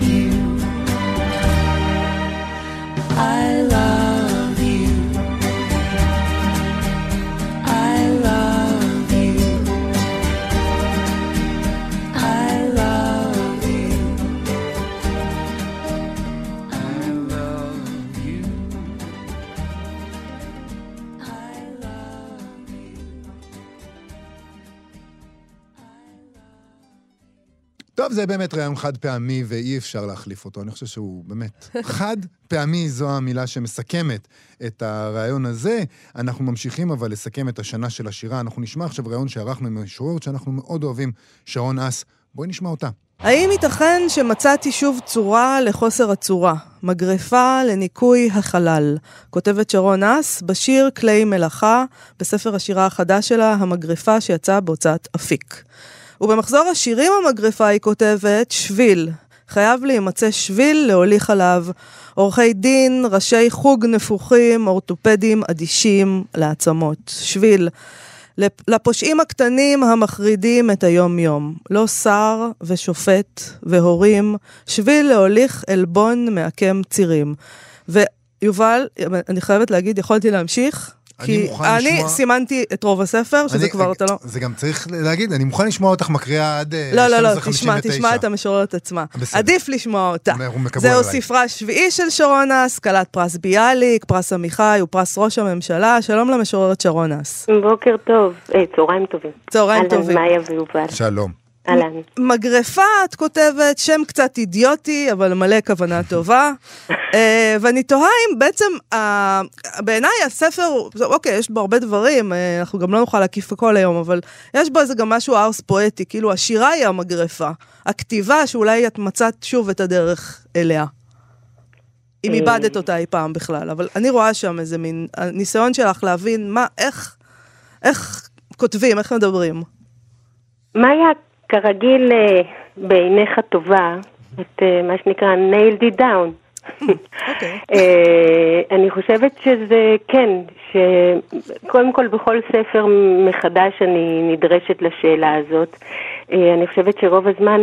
זה באמת רעיון חד פעמי ואי אפשר להחליף אותו. אני חושב שהוא באמת [laughs] חד פעמי, זו המילה שמסכמת את הרעיון הזה. אנחנו ממשיכים אבל לסכם את השנה של השירה. אנחנו נשמע עכשיו רעיון שערכנו עם משוררת שאנחנו מאוד אוהבים, שרון אס. בואי נשמע אותה. האם ייתכן שמצאתי שוב צורה לחוסר הצורה? מגרפה לניקוי החלל. כותבת שרון אס בשיר כלי מלאכה, בספר השירה החדש שלה, המגרפה שיצא בהוצאת אפיק. ובמחזור השירים המגרפה היא כותבת שביל. חייב להימצא שביל להוליך עליו. עורכי דין, ראשי חוג נפוחים, אורתופדים אדישים לעצמות. שביל. לפ- לפושעים הקטנים המחרידים את היום-יום. לא שר ושופט והורים, שביל להוליך עלבון מעקם צירים. ויובל, אני חייבת להגיד, יכולתי להמשיך. כי אני לשמוע- סימנתי את רוב הספר, שזה אני- כבר, אתה לא... זה גם צריך להגיד, אני מוכן לשמוע אותך מקריאה עד אה, לא, לא, לא, 12:59. תשמע, תשמע את המשוררת עצמה. בסדר. עדיף לשמוע אותה. זהו. ספרה השביעי של שרון אס, כלת פרס ביאליק, פרס עמיחי ופרס ראש הממשלה. שלום למשוררת שרון אס. בוקר טוב, אה, צהריים טובים. צהריים טובים. אהלן, מאיה ויובל. שלום. אהלן. מגרפה, את כותבת, שם קצת אידיוטי, אבל מלא כוונה טובה. [laughs] אה, ואני תוהה אם בעצם, אה, בעיניי הספר, אוקיי, יש בו הרבה דברים, אה, אנחנו גם לא נוכל להקיף הכל היום, אבל יש בו איזה גם משהו ארס פואטי, כאילו השירה היא המגרפה. הכתיבה, שאולי את מצאת שוב את הדרך אליה. אם. איבדת אותה אי פעם בכלל, אבל אני רואה שם איזה מין, הניסיון שלך להבין מה, איך, איך כותבים, איך מדברים. מאיה, כרגיל אה, בעיניך טובה, את אה, מה שנקרא nailed it down. אוקיי. [laughs] אה, אני חושבת שזה, כן, שקודם כל בכל ספר מחדש אני נדרשת לשאלה הזאת. אני חושבת שרוב הזמן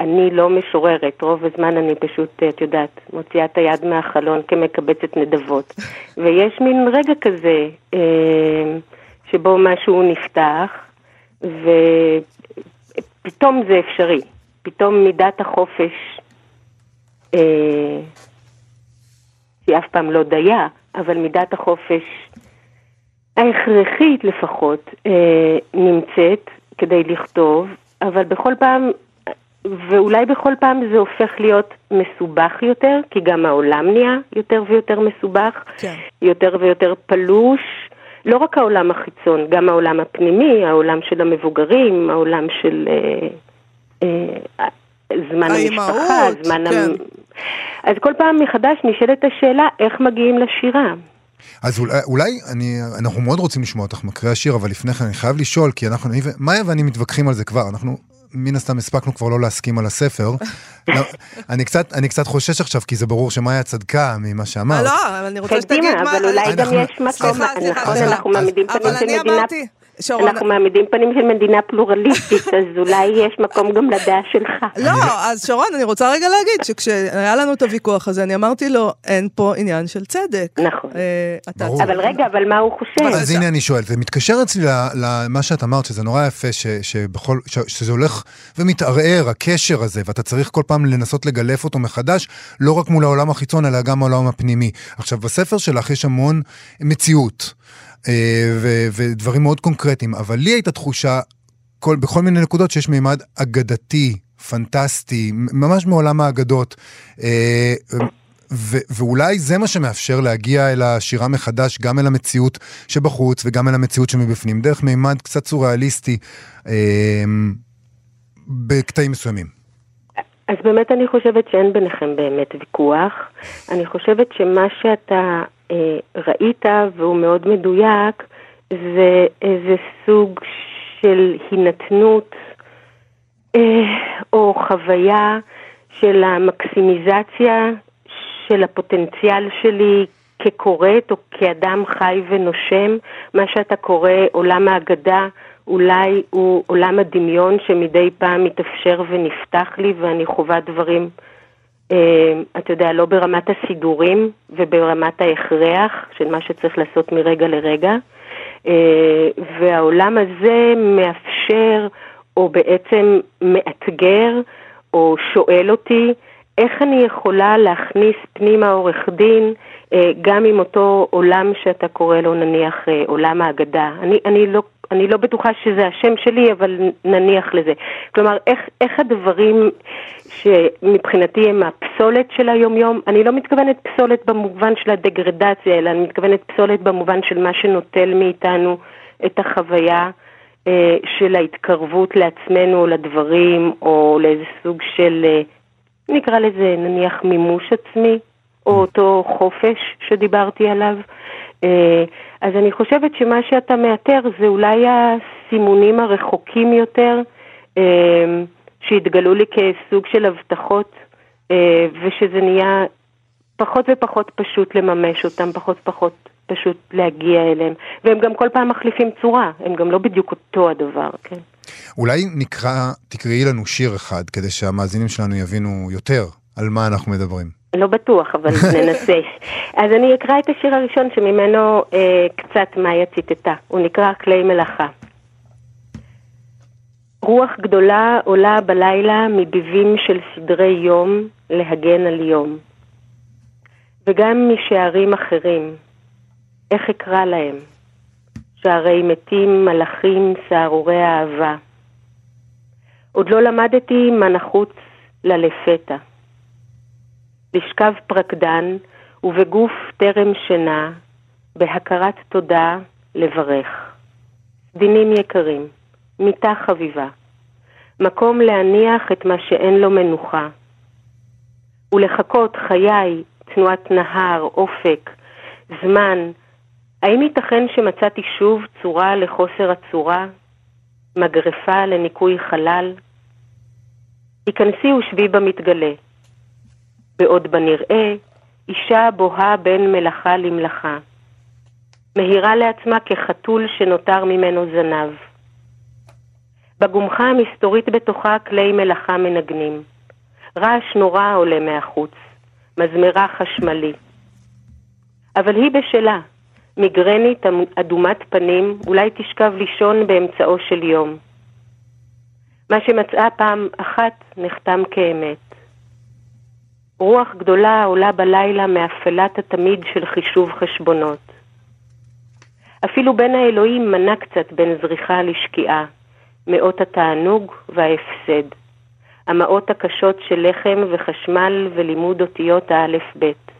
אני לא משוררת, רוב הזמן אני פשוט, את יודעת, מוציאה את היד מהחלון כמקבצת נדבות. [laughs] ויש מין רגע כזה שבו משהו נפתח, ופתאום זה אפשרי. פתאום מידת החופש אה, שהיא אף פעם לא דייה, אבל מידת החופש ההכרחית לפחות אה, נמצאת כדי לכתוב, אבל בכל פעם ואולי בכל פעם זה הופך להיות מסובך יותר, כי גם העולם נהיה יותר ויותר מסובך, כן. יותר ויותר פלוש. לא רק העולם החיצון, גם העולם הפנימי, העולם של המבוגרים, העולם של אה, אה, זמן האימהות, המשפחה, זמן... כן. המ... אז כל פעם מחדש נשאלת השאלה איך מגיעים לשירה. אז אולי, אולי אני, אנחנו מאוד רוצים לשמוע אותך מקריאה שיר, אבל לפני כן אני חייב לשאול, כי אנחנו, אני, מאיה ואני מתווכחים על זה כבר, אנחנו מן הסתם הספקנו כבר לא להסכים על הספר. [laughs] לא, אני, קצת, אני קצת חושש עכשיו, כי זה ברור שמאיה צדקה ממה שאמרת. לא, אבל אני רוצה שתגיד קדימה, מה... אבל אולי גם יש מקום, סליחה, סליחה, נכון, סליחה. אנחנו מעמידים פנים של אני מדינה... שרון, אנחנו מעמידים פנים של מדינה פלורליסטית, [laughs] אז אולי יש מקום גם לדעה שלך. לא, אז שרון, אני רוצה רגע להגיד שכשהיה לנו את הוויכוח הזה, אני אמרתי לו, אין פה עניין של צדק. נכון. אה. אבל רגע, אבל מה הוא חושב? אז הנה אני שואל, זה מתקשר אצלי למה שאת אמרת, שזה נורא יפה, ש, שבכל, ש, שזה הולך ומתערער, הקשר הזה, ואתה צריך כל פעם לנסות לגלף אותו מחדש, לא רק מול העולם החיצון, אלא גם העולם הפנימי. עכשיו, בספר שלך יש המון מציאות, ו, ודברים מאוד קונקרטיים, אבל לי הייתה תחושה, כל, בכל מיני נקודות, שיש מימד אגדתי, פנטסטי, ממש מעולם האגדות. אה, ו- ואולי זה מה שמאפשר להגיע אל השירה מחדש, גם אל המציאות שבחוץ וגם אל המציאות שמבפנים, דרך מימד קצת סוריאליסטי אה, בקטעים מסוימים. אז באמת אני חושבת שאין ביניכם באמת ויכוח. אני חושבת שמה שאתה אה, ראית, והוא מאוד מדויק, זה איזה סוג של הינתנות אה, או חוויה של המקסימיזציה של הפוטנציאל שלי כקוראת או כאדם חי ונושם. מה שאתה קורא עולם האגדה אולי הוא עולם הדמיון שמדי פעם מתאפשר ונפתח לי ואני חווה דברים, אה, אתה יודע, לא ברמת הסידורים וברמת ההכרח של מה שצריך לעשות מרגע לרגע. אה, והעולם הזה מאפשר או בעצם מאתגר או שואל אותי איך אני יכולה להכניס פנימה עורך דין גם עם אותו עולם שאתה קורא לו נניח אה, עולם האגדה. אני, אני, לא, אני לא בטוחה שזה השם שלי, אבל נניח לזה. כלומר, איך, איך הדברים שמבחינתי הם הפסולת של היומיום, אני לא מתכוונת פסולת במובן של הדגרדציה, אלא אני מתכוונת פסולת במובן של מה שנוטל מאיתנו את החוויה. אה, של ההתקרבות לעצמנו לדברים, או לאיזה סוג של, אה, נקרא לזה נניח מימוש עצמי, או אותו חופש שדיברתי עליו. אה, אז אני חושבת שמה שאתה מאתר זה אולי הסימונים הרחוקים יותר, אה, שהתגלו לי כסוג של הבטחות, אה, ושזה נהיה פחות ופחות פשוט לממש אותם, פחות ופחות פשוט להגיע אליהם. והם גם כל פעם מחליפים צורה, הם גם לא בדיוק אותו הדבר, כן. אולי נקרא, תקראי לנו שיר אחד, כדי שהמאזינים שלנו יבינו יותר על מה אנחנו מדברים. לא בטוח, אבל [laughs] ננסה. אז אני אקרא את השיר הראשון שממנו אה, קצת מאיה ציטטה. הוא נקרא כלי מלאכה. רוח גדולה עולה בלילה מביבים של סדרי יום להגן על יום. וגם משערים אחרים, איך אקרא להם? שערי מתים, מלאכים, סהרורי אהבה. עוד לא למדתי מה נחוץ ללפתע. לשכב פרקדן ובגוף טרם שינה, בהכרת תודה לברך. דינים יקרים, מיטה חביבה, מקום להניח את מה שאין לו מנוחה, ולחכות חיי, תנועת נהר, אופק, זמן, האם ייתכן שמצאתי שוב צורה לחוסר הצורה? מגרפה לניקוי חלל? היכנסי ושבי במתגלה. בעוד בנראה, אישה בוהה בין מלאכה למלאכה. מהירה לעצמה כחתול שנותר ממנו זנב. בגומחה המסתורית בתוכה כלי מלאכה מנגנים. רעש נורא עולה מהחוץ, מזמרה חשמלי. אבל היא בשלה, מיגרנית אדומת פנים, אולי תשכב לישון באמצעו של יום. מה שמצאה פעם אחת נחתם כאמת. רוח גדולה עולה בלילה מאפלת התמיד של חישוב חשבונות. אפילו בין האלוהים מנה קצת בין זריחה לשקיעה, מאות התענוג וההפסד. המעות הקשות של לחם וחשמל ולימוד אותיות האלף-בית.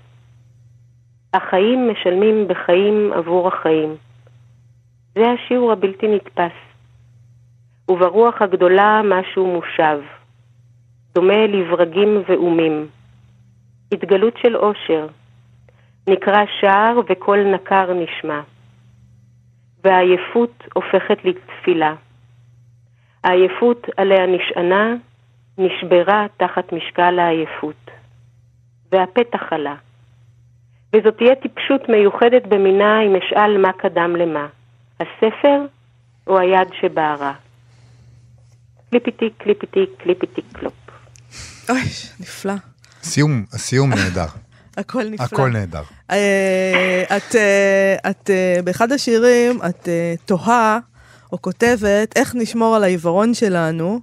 החיים משלמים בחיים עבור החיים. זה השיעור הבלתי נתפס. וברוח הגדולה משהו מושב, דומה לברגים ואומים. התגלות של עושר, נקרא שער וקול נקר נשמע. והעייפות הופכת לתפילה. העייפות עליה נשענה, נשברה תחת משקל העייפות. והפתח עלה. וזאת תהיה טיפשות מיוחדת במינה אם אשאל מה קדם למה, הספר או היד שבערה. קליפיטי, קליפיטי, קליפיטי, קלופ. אוי, נפלא. סיום, הסיום נהדר. הכל נפלא. הכל נהדר. אה, את, אה, את אה, באחד השירים, את תוהה או כותבת איך נשמור על העיוורון שלנו.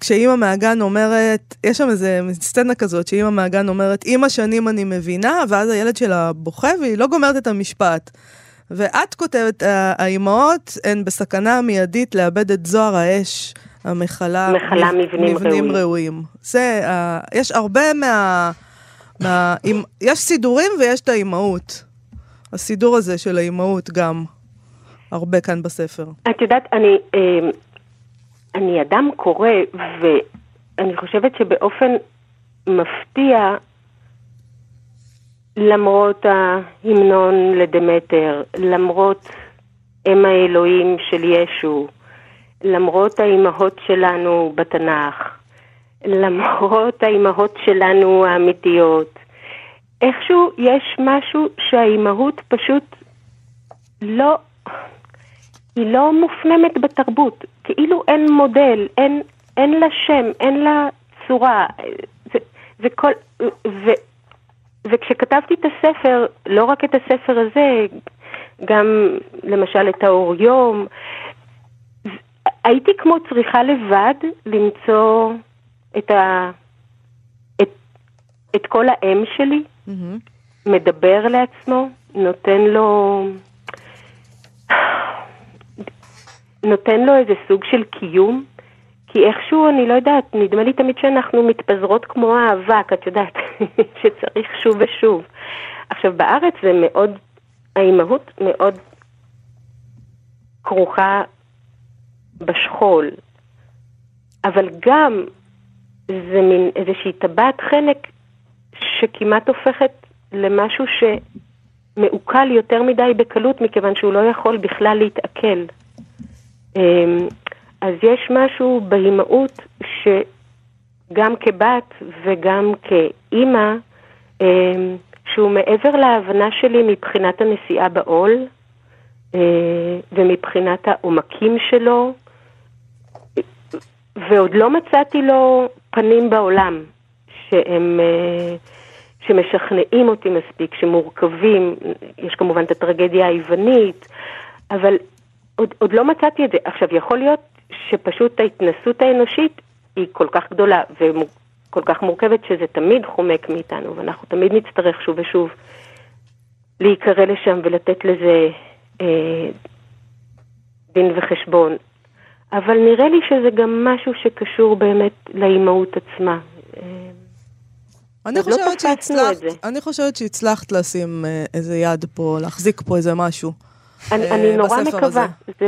כשאימא מהגן אומרת, יש שם איזה סצנה כזאת, שאימא מהגן אומרת, עם השנים אני מבינה, ואז הילד שלה בוכה והיא לא גומרת את המשפט. ואת כותבת, "ה- האימהות הן בסכנה מיידית לאבד את זוהר האש, המכלה, מכלה מבנים מבנים ראויים. ראויים. זה, אה, יש הרבה מה... מה אם, יש סידורים ויש את האימהות. הסידור הזה של האימהות גם הרבה כאן בספר. את יודעת, אני, אה, אני אדם קורא, ואני חושבת שבאופן מפתיע, למרות ההמנון לדמטר, למרות אם האלוהים של ישו, למרות האימהות שלנו בתנ"ך, למרות האימהות שלנו האמיתיות, איכשהו יש משהו שהאימהות פשוט לא, היא לא מופנמת בתרבות. כאילו אין מודל, אין, אין לה שם, אין לה צורה. זה, זה כל... ו, וכשכתבתי את הספר, לא רק את הספר הזה, גם למשל את האור יום, הייתי כמו צריכה לבד למצוא את, ה, את, את כל האם שלי, מדבר לעצמו, נותן לו... נותן לו איזה סוג של קיום, כי איכשהו, אני לא יודעת, נדמה לי תמיד שאנחנו מתפזרות כמו האבק, את יודעת, [laughs] שצריך שוב ושוב. עכשיו, בארץ זה מאוד, האימהות מאוד כרוכה בשכול, אבל גם זה מין איזושהי טבעת חנק שכמעט הופכת למשהו שמעוקל יותר מדי בקלות, מכיוון שהוא לא יכול בכלל להתעכל. אמ, אז יש משהו באימהות שגם כבת וגם כאימא, אמ, שהוא מעבר להבנה שלי מבחינת הנשיאה בעול אה, ומבחינת העומקים שלו, ועוד לא מצאתי לו פנים בעולם שהם, אה, שמשכנעים אותי מספיק, שמורכבים, יש כמובן את הטרגדיה היוונית, אבל עוד, עוד לא מצאתי את זה. עכשיו, יכול להיות שפשוט ההתנסות האנושית היא כל כך גדולה וכל כך מורכבת שזה תמיד חומק מאיתנו, ואנחנו תמיד נצטרך שוב ושוב להיקרא לשם ולתת לזה אה, דין וחשבון. אבל נראה לי שזה גם משהו שקשור באמת לאימהות עצמה. אני לא חושבת את שהצלחת. אני חושבת שהצלחת לשים אה, איזה יד פה, להחזיק פה איזה משהו. אני, אה, אני נורא מקווה. הזה. זה...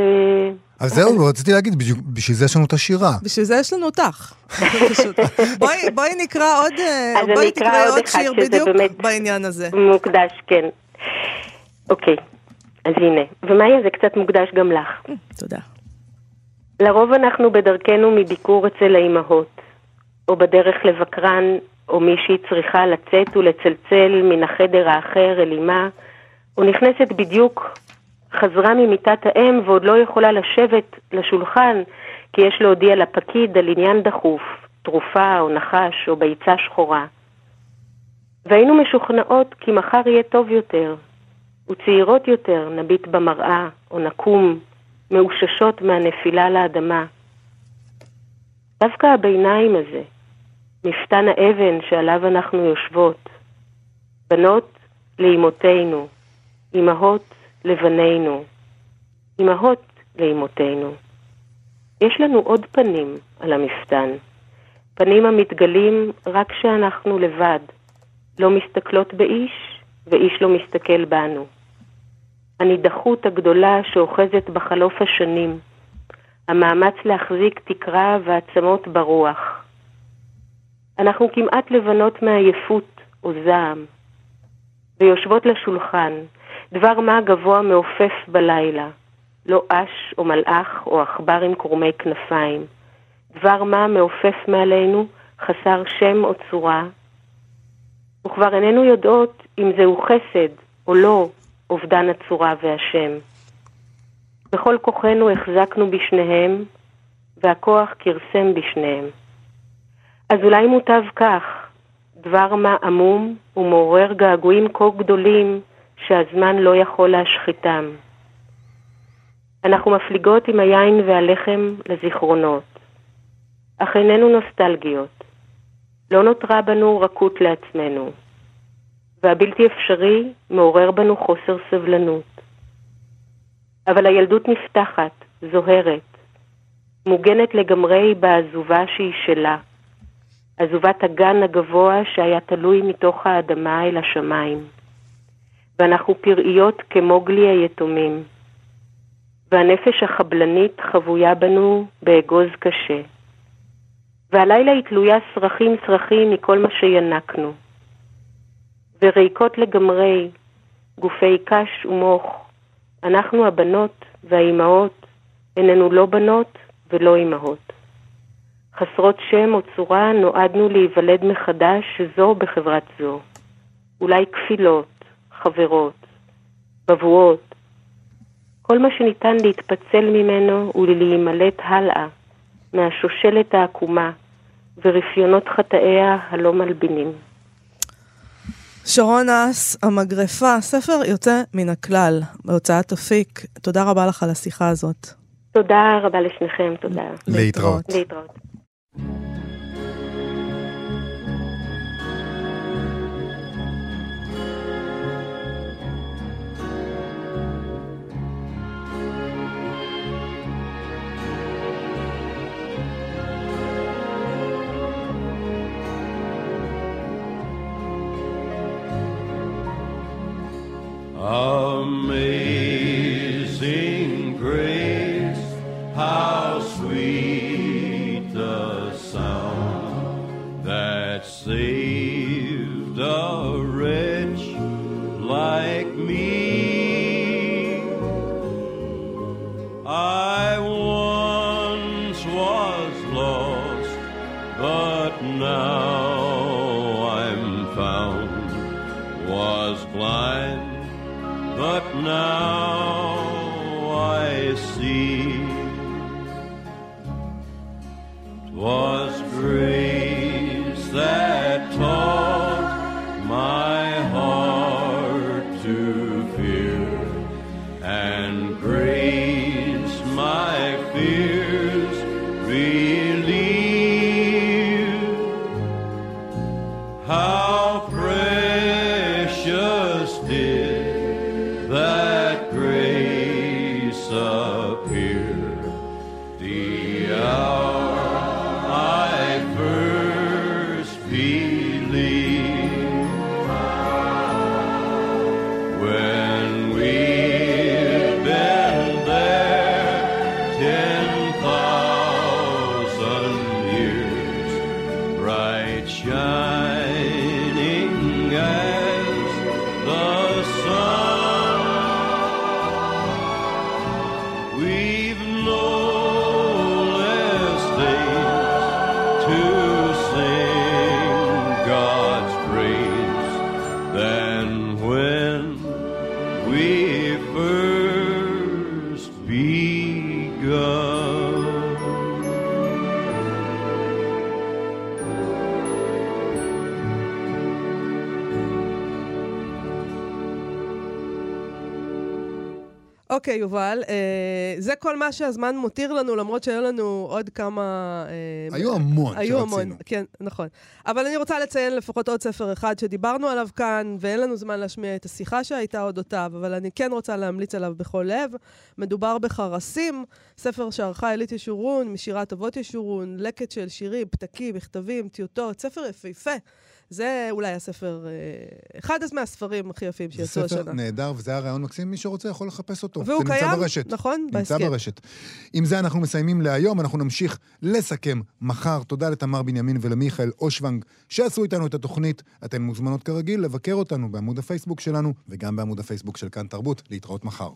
אז זהו, רציתי להגיד, בשביל זה יש לנו את השירה. בשביל זה יש לנו אותך. [laughs] בואי- בואי נקרא עוד, אה, בואי תקראי עוד שיר בדיוק בעניין הזה. מוקדש, כן. אוקיי, אז הנה. ומאיה, זה קצת מוקדש גם לך. תודה. לרוב אנחנו בדרכנו מביקור אצל האימהות, או בדרך לבקרן, או מישהי צריכה לצאת ולצלצל מן החדר האחר אל אמה, ונכנסת בדיוק, חזרה ממיטת האם ועוד לא יכולה לשבת לשולחן, כי יש להודיע לפקיד על עניין דחוף, תרופה או נחש או ביצה שחורה. והיינו משוכנעות כי מחר יהיה טוב יותר, וצעירות יותר נביט במראה או נקום, מאוששות מהנפילה לאדמה. דווקא הביניים הזה, מפתן האבן שעליו אנחנו יושבות, בנות לאמותינו, אמהות לבנינו, אמהות לאמותינו. יש לנו עוד פנים על המפתן, פנים המתגלים רק כשאנחנו לבד, לא מסתכלות באיש ואיש לא מסתכל בנו. הנידחות הגדולה שאוחזת בחלוף השנים, המאמץ להחזיק תקרה ועצמות ברוח. אנחנו כמעט לבנות מעייפות או זעם, ויושבות לשולחן, דבר מה גבוה מעופף בלילה, לא אש או מלאך או עכבר עם קורמי כנפיים. דבר מה מעופף מעלינו, חסר שם או צורה, וכבר איננו יודעות אם זהו חסד או לא אובדן הצורה והשם. בכל כוחנו החזקנו בשניהם, והכוח כרסם בשניהם. אז אולי מוטב כך, דבר מה עמום ומעורר געגועים כה גדולים שהזמן לא יכול להשחיתם. אנחנו מפליגות עם היין והלחם לזיכרונות, אך איננו נוסטלגיות. לא נותרה בנו רכות לעצמנו, והבלתי אפשרי מעורר בנו חוסר סבלנות. אבל הילדות נפתחת, זוהרת, מוגנת לגמרי בעזובה שהיא שלה, עזובת הגן הגבוה שהיה תלוי מתוך האדמה אל השמיים. ואנחנו פראיות כמו גלי היתומים, והנפש החבלנית חבויה בנו באגוז קשה. והלילה היא תלויה סרחים סרחים מכל מה שינקנו. וריקות לגמרי, גופי קש ומוך, אנחנו הבנות והאימהות, איננו לא בנות ולא אימהות. חסרות שם או צורה נועדנו להיוולד מחדש זו בחברת זו. אולי כפילות, חברות, בבואות. כל מה שניתן להתפצל ממנו ולהימלט הלאה, מהשושלת העקומה ורפיונות חטאיה הלא מלבינים. שרון אס, המגרפה, ספר יוצא מן הכלל, בהוצאת אפיק. תודה רבה לך על השיחה הזאת. תודה רבה לשניכם, תודה. להתראות. להתראות. Amazing אוקיי, יובל, אה, זה כל מה שהזמן מותיר לנו, למרות שהיו לנו עוד כמה... אה, היו המון היו שרצינו. המון, כן, נכון. אבל אני רוצה לציין לפחות עוד ספר אחד שדיברנו עליו כאן, ואין לנו זמן להשמיע את השיחה שהייתה אודותיו, אבל אני כן רוצה להמליץ עליו בכל לב. מדובר בחרסים, ספר שערכה עילית ישורון, משירת אבות ישורון, לקט של שירים, פתקים, מכתבים, טיוטות, ספר יפהפה. זה אולי הספר, אה, אחד מהספרים הכי יפים זה שיצאו השנה. ספר נהדר, וזה היה רעיון מקסים, מי שרוצה יכול לחפש אותו. והוא זה נמצא קיים, ברשת. נכון? נמצא בהסכם. ברשת. עם זה אנחנו מסיימים להיום, אנחנו נמשיך לסכם מחר. תודה לתמר בנימין ולמיכאל אושוונג שעשו איתנו את התוכנית. אתן מוזמנות כרגיל לבקר אותנו בעמוד הפייסבוק שלנו וגם בעמוד הפייסבוק של כאן תרבות. להתראות מחר.